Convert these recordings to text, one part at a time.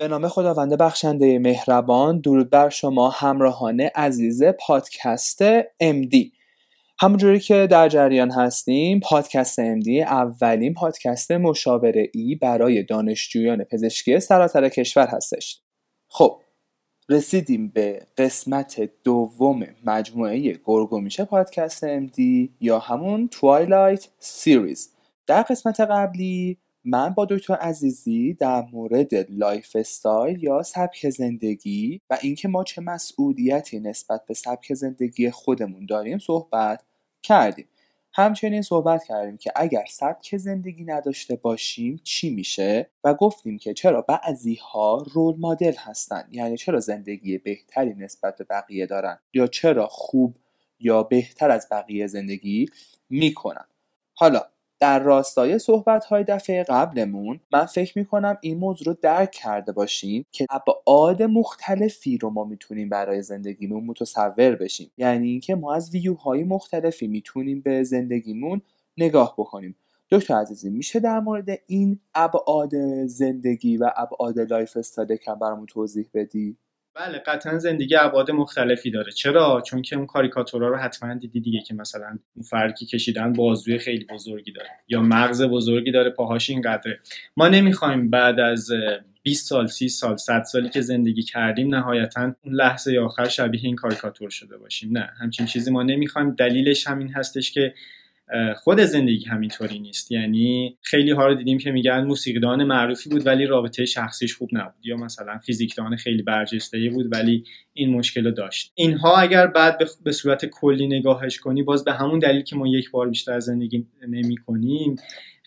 به نام خداوند بخشنده مهربان درود بر شما همراهان عزیز پادکست MD همونجوری که در جریان هستیم پادکست MD اولین پادکست مشاوره ای برای دانشجویان پزشکی سراسر کشور هستش. خب رسیدیم به قسمت دوم مجموعه گرگ و میش پادکست MD یا همون Twilight series در قسمت قبلی من با دکتر عزیزی در مورد lifestyle یا سبک زندگی و اینکه ما چه مسئولیتی نسبت به سبک زندگی خودمون داریم صحبت کردیم. همچنین صحبت کردیم که اگر سبک زندگی نداشته باشیم چی میشه؟ و گفتیم که چرا بعضی ها role model هستن؟ یعنی چرا زندگی بهتری نسبت به بقیه دارن؟ یا چرا خوب یا بهتر از بقیه زندگی می‌کنن؟ حالا در راستای صحبت های دفعه قبلمون من فکر می‌کنم این موضوع رو درک کرده باشیم که ابعاد مختلفی رو ما می‌تونیم برای زندگیمون متصور بشیم. یعنی اینکه ما از ویوهای مختلفی می‌تونیم به زندگیمون نگاه بکنیم. دکتر عزیزی میشه در مورد این ابعاد زندگی و ابعاد lifestyle یه کم برامون توضیح بدی؟ بله قطعا زندگی ابعاد مختلفی داره. چرا؟ چون که اون کاریکاتورا رو حتما دیدی دیگه که مثلا اون فرقی کشیدن بازوی خیلی بزرگی داره یا مغز بزرگی داره پاهاش اینقدره. ما نمی‌خوایم بعد از 20 سال 30 سال 100 سالی که زندگی کردیم نهایتا اون لحظه آخر شبیه این کاریکاتور شده باشیم. نه همچین چیزی ما نمی‌خوایم. دلیلش همین هستش که خود زندگی همینطوری نیست. یعنی خیلی ها رو دیدیم که میگن موسیقیدان معروفی بود ولی رابطه شخصیش خوب نبود. یا مثلا فیزیکدان خیلی برجسته بود ولی این مشکل رو داشت. اینها اگر بعد به صورت کلی نگاهش کنی باز به همون دلیل که ما یک بار بیشتر زندگی نمی کنیم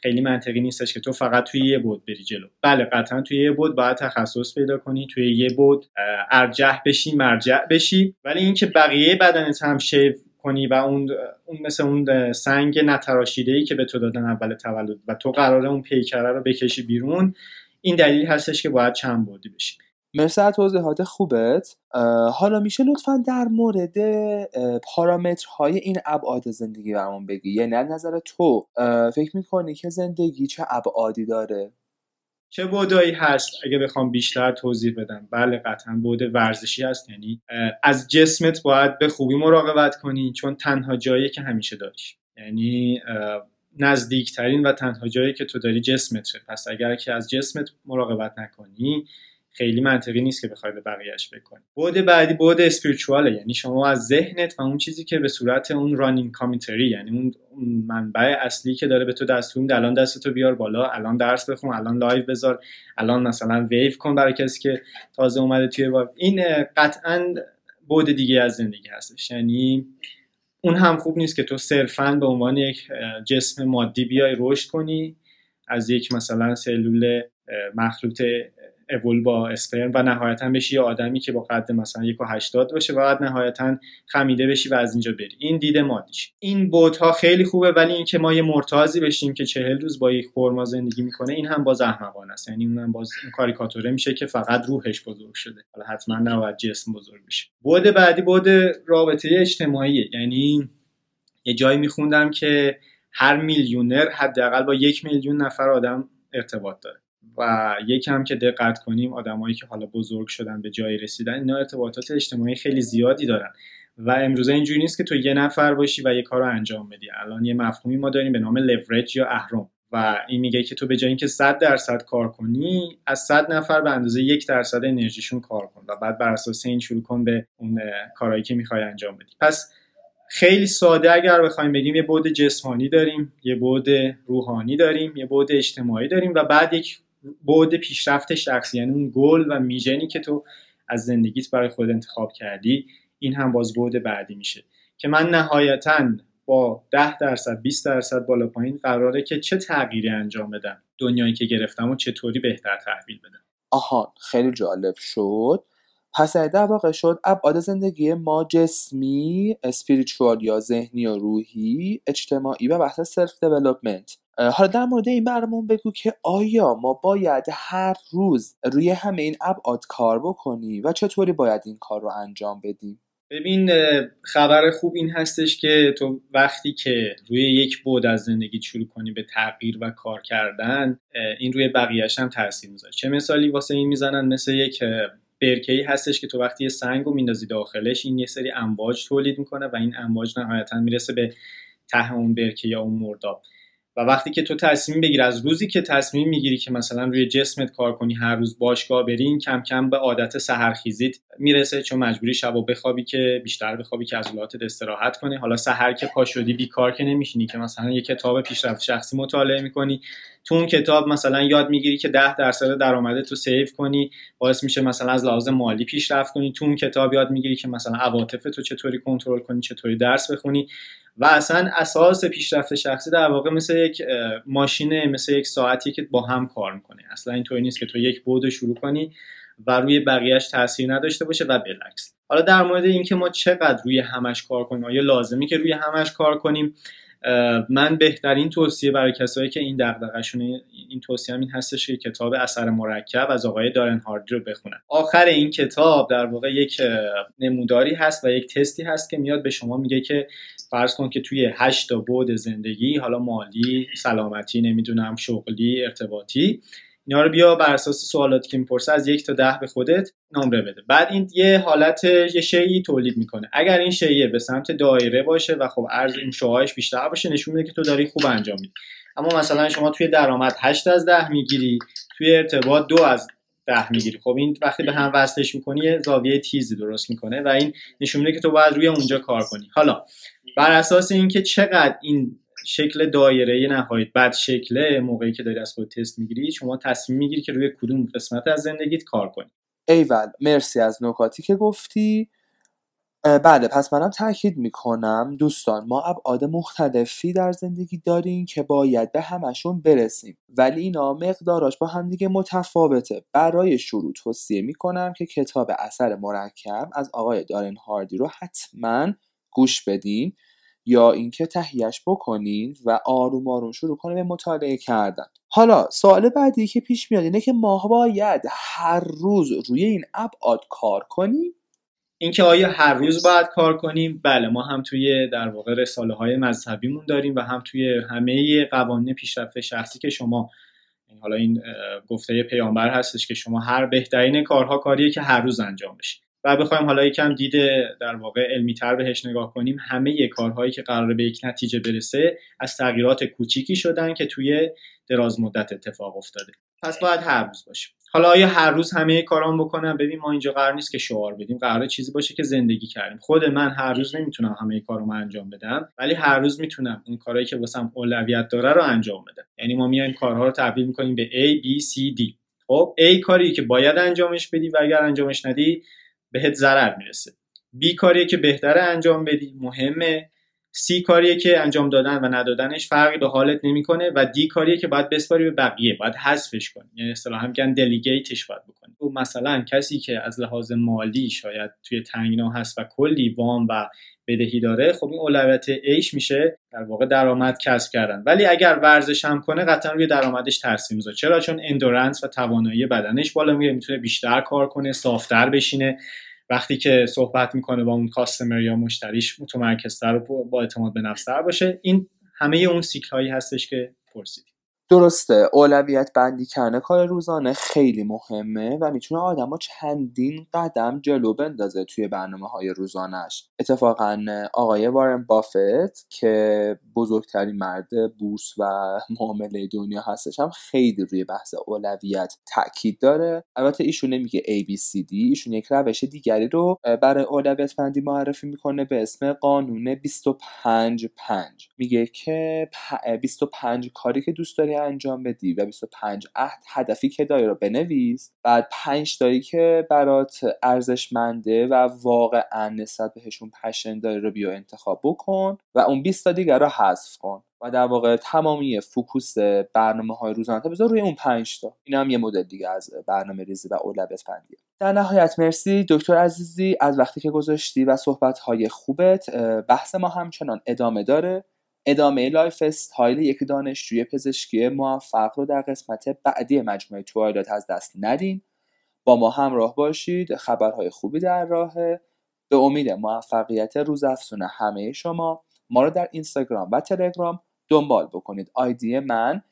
خیلی منطقی نیستش که تو فقط توی یه بود بری جلو. بله قطعا توی یه بود باید تخصص پیدا کنی توی یه بود ارجح بشی مرجع بشی. ولی اینکه بقیه بدنت هم شیو کنی و اون اون مثل اون سنگ نتراشیده ای که به تو دادن اول تولد و تو قراره اون پیکره رو بکشی بیرون این دلیل هستش که باید چند بودی بشی. مرسی از توضیحات خوبت. حالا میشه لطفا در مورد پارامترهای این ابعاد زندگی برامون بگی. یعنی نظر تو فکر می‌کنی که زندگی چه ابعادی داره؟ چه بودایی هست اگه بخوام بیشتر توضیح بدم؟ بله قطعا بود ورزشی هست یعنی از جسمت باید به خوبی مراقبت کنی چون تنها جایی که همیشه داریش. یعنی نزدیکترین و تنها جایی که تو داری جسمته. پس اگر که از جسمت مراقبت نکنی خیلی منطقی نیست که بخوای به بقیهش بکنی. بعد بعدی بعد spiritual ه یعنی شما از ذهنت و اون چیزی که به صورت اون running commentary یعنی اون منبع اصلی که داره به تو دستور میده الان دستتو بیار بالا الان درس بخون الان live بذار الان مثلا ویو کن برای کسی که تازه اومده توی وایو این قطعا بعد دیگه از زندگی هستش. یعنی اون هم خوب نیست که تو صرفا به عنوان یک جسم مادی بیای رشد کنی از یک مثلا سلول مخلوط اول با اسپرم و نهایتا بشی یه آدمی که با قد مثلا یک و هشتاد باشه و بعد نهایتا خمیده بشی و از اینجا بری. این دیده مادیش. این ها خیلی خوبه ولی اینکه ما یه مرتازی بشیم که چهل روز با یک خورما زندگی می‌کنه این هم باز احمقانه است. یعنی اونم باز کاریکاتوره میشه که فقط روحش بزرگ شده. حالا حتما نباید جسم بزرگ بشه. بود بعدی بود رابطه اجتماعی. یعنی یه جایی میخوندم که هر میلیونر حداقل با یک میلیون نفر آدم ارتباط داره. و یکم که دقت کنیم آدمایی که حالا بزرگ شدن به جایی رسیدن اینا ارتباطات اجتماعی خیلی زیادی دارن. و امروزه اینجوری نیست که تو یه نفر باشی و یه کار رو انجام بدی. الان یه مفهومی ما داریم به نام لورج یا اهرم. و این میگه که تو به جای اینکه 100 درصد کار کنی از 100 نفر به اندازه یک درصد انرژیشون کار کن و بعد بر اساس این شروع کن به اون کارهایی که می‌خوای انجام بدی. پس خیلی ساده اگر بخوایم بگیم یه بود جسمانی داریم یه بود روحانی داریم یه بود اجتماعی داریم و بعد یک بعد پیشرفت شخصی یعنی اون گل و میژنی که تو از زندگیت برای خود انتخاب کردی این هم باز بعد بعدی میشه. که من نهایتا با 10 درصد 20 درصد بالا پایین قراره که چه تغییری انجام بدم دنیایی که گرفتم و چطوری بهتر تحویل بدم. آها خیلی جالب شد. پس در واقع شد ابعاد زندگی ما جسمی spiritual یا ذهنی و روحی اجتماعی و بحث self development حالا در مورد این برامون بگو که آیا ما باید هر روز روی همه این ابعاد کار بکنیم و چطوری باید این کار رو انجام بدیم؟ ببین خبر خوب این هستش که تو وقتی که روی یک بعد از زندگی شروع کنی به تغییر و کار کردن این روی بقیهش هم تاثیر می‌ذاره. چه مثالی واسه این می‌زنن؟ مثل یک برکه‌ای هستش که تو وقتی یه سنگ رو میندازی داخلش این یه سری امواج تولید می‌کنه و این امواج نهایتا می‌رسه به ته اون برکه یا اون مرداب. و وقتی که تو تصمیم بگیری از روزی که تصمیم می‌گیری که مثلا روی جسمت کار کنی هر روز باشگاه برین کم کم به عادت سحرخیزیت می‌رسه چون مجبوری شب و بخوابی که بیشتر بخوابی که عضلاتت استراحت کنی. حالا سحر که پا شدی بیکار که نمیشینی که مثلا یه کتاب پیشرفت شخصی مطالعه می‌کنی. تو اون کتاب مثلا یاد می‌گیری که 10 درصد درآمد تو سیو کنی باعث میشه مثلا از لحاظ مالی پیشرفت کنی. تو اون کتاب یاد می‌گیری که مثلا عواطف تو چطوری کنترل کنی چطوری درس بخونی. و اصلا اساس پیشرفت شخصی در واقع مثل یک ماشینه مثل یک ساعتی که با هم کار می‌کنه. اصلا اینطوری نیست که تو یک بود شروع کنی و روی بقیهش تاثیر نداشته باشه و بالعکس حالا در مورد اینکه ما چقدر روی همش کار کنیم آیا لازمی که روی همش کار کنیم؟ من بهترین توصیه برای کسایی که این دغدغه‌شون این توصیه این هستش که کتاب اثر مرکب از آقای دارن هاردی رو بخونن. آخر این کتاب در واقع یک نموداری هست و یک تستی هست که میاد به شما میگه که فرض کن که توی هشت تا بود زندگی حالا مالی سلامتی نمی‌دونم شغلی ارتباطی اینا رو بیا بر اساس سوالاتی که می‌پرسه از یک تا ده به خودت نمره بده. بعد این یه حالت یه شیعی تولید می‌کنه. اگر این شیعه به سمت دایره باشه و خب ارز این شعاعش بیشتر باشه نشون میده که تو داری خوب انجام میدی. اما مثلا شما توی درآمد 8 از ده می‌گیری توی ارتباط دو از ده می‌گیری. خب این وقتی به هم وصلش می‌کنی زاویه تیزی درست می‌کنه و این نشون میده که تو باید روی اونجا کار کنی. حالا بر اساس اینکه چقدر این شکل دایره نهایت. بد شکله موقعی که داری از خود تست می‌گیری شما تصمیم می‌گیری که روی کدوم قسمت از زندگیت کار کنی. ایول مرسی از نکاتی که گفتی. بله پس منم تاکید می‌کنم دوستان ما ابعاد مختلفی در زندگی داریم که باید به همشون برسیم. ولی اینا مقداراش با هم دیگه متفاوته. برای شروع توصیه می‌کنم که کتاب اثر مرکب از آقای دارن هاردی رو حتما گوش بدین. یا اینکه تهیهش بکنین و آروم آروم شروع کنید به مطالعه کردن. حالا سوال بعدی که پیش میاد اینه که ما باید هر روز روی این ابعاد کار کنیم؟ اینکه آیا هر روز باید کار کنیم؟ بله ما هم توی در واقع رساله های مذهبیمون داریم و هم توی همه قوانین پیشرفت شخصی که شما حالا این گفته پیامبر هستش که شما هر بهترین کارها کاریه که هر روز انجام بشه. و بخوایم حالا یکم دید در واقع علمی تر بهش نگاه کنیم همه کارهایی که قرار به یک نتیجه برسه از تغییرات کوچیکی شدن که توی دراز مدت اتفاق افتاده. پس باید هر روز باشه. حالا آیا هر روز همه کارام بکنم؟ ببین ما اینجا قرار نیست که شعار بدیم. قرار چیزی باشه که زندگی کردیم. خود من هر روز نمی‌تونم همه کارامو انجام بدم ولی هر روز می‌تونم اون کارهایی که واسم اولویت داره رو انجام بدم. یعنی ما میایم کارها رو تبدیل می‌کنیم به A B C D. خب A کاری که باید انجامش بدی و اگر انجامش ندی بهت ضرر می‌رسه. B کاریه که بهتره انجام بدی مهمه. C کاریه که انجام دادن و ندادنش فرقی به حالت نمی‌کنه و D کاریه که باید بسپاری به بقیه باید حذفش کنی یعنی اصطلاحا میگن delegate ش باید بکنی او مثلا کسی که از لحاظ مالی شاید توی تنگنا هست و کلی وام و بدهی داره خب این اولویت A ش میشه در واقع درآمد کسب کردن. ولی اگر ورزش هم کنه قطعا روی درآمدش تاثیر می‌ذاره. چرا؟ چون endurance و توانایی بدنش بالا میره می‌تونه بیشتر کار کنه صافتر بشینه. وقتی که صحبت می‌کنه با اون کاستمر یا مشتریش متمرکزتر و با اعتماد به نفستر باشه. این همه اون سیکل هایی هستش که پرسیدی. درسته اولویت بندی کردن کار روزانه خیلی مهمه و می‌تونه آدم ها چندین قدم جلو بندازه توی برنامه های روزانش اتفاقا آقای وارن بافت که بزرگترین مرد بورس و معامله دنیا هستش هم خیلی روی بحث اولویت تاکید داره. البته ایشون نمیگه ABCD ایشون یک روش دیگری رو برای اولویت بندی معرفی می‌کنه به اسم قانون 25 5 میگه که 25 کاری که دوست داری انجام بدی و 25 عدد هدفی که داری رو بنویس. بعد 5 تایی که برات ارزشمنده و واقعا نسبت بهشون passion داری رو بیا انتخاب بکن و اون 20 تا دیگر رو حذف کن و در واقع تمامی focus برنامه های روزانه بذار روی اون 5 تا. این هم یه مدل دیگه از برنامه ریزی و اولویت بندیه. در نهایت مرسی دکتر عزیزی از وقتی که گذاشتی و صحبت های خوبت بحث ما همچنان ادامه داره. ادامه lifestyle یک دانشجوی پزشکی موفق رو در قسمت بعدی مجموعه Twilight از دست ندین. با ما همراه باشید. خبرهای خوبی در راهه به امید موفقیت روزافزون همه شما ما رو در اینستاگرام و تلگرام دنبال بکنید. آیدی ما at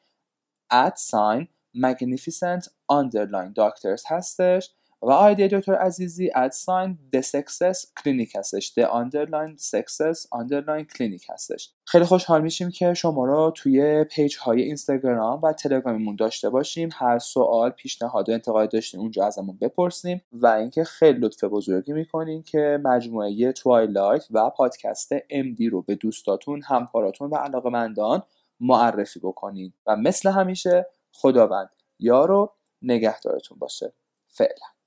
sign magnificent underline doctors هستش. و آیدی دکتر عزیزی at sign the success clinic هستش. the underline success underline clinic هستش. خیلی خوشحال میشیم که شما رو توی page های اینستاگرام و تلگرامیمون داشته باشیم. هر سوال پیشنهاد و انتقاد داشتین اونجا ازمون بپرسین و اینکه خیلی لطف بزرگی می‌کنین که مجموعه توایلایت و پادکست MD رو به دوستاتون همکاراتون و علاقمندان معرفی بکنین. و مثل همیشه خداوند یارو نگهدارتون باشه. فعلا.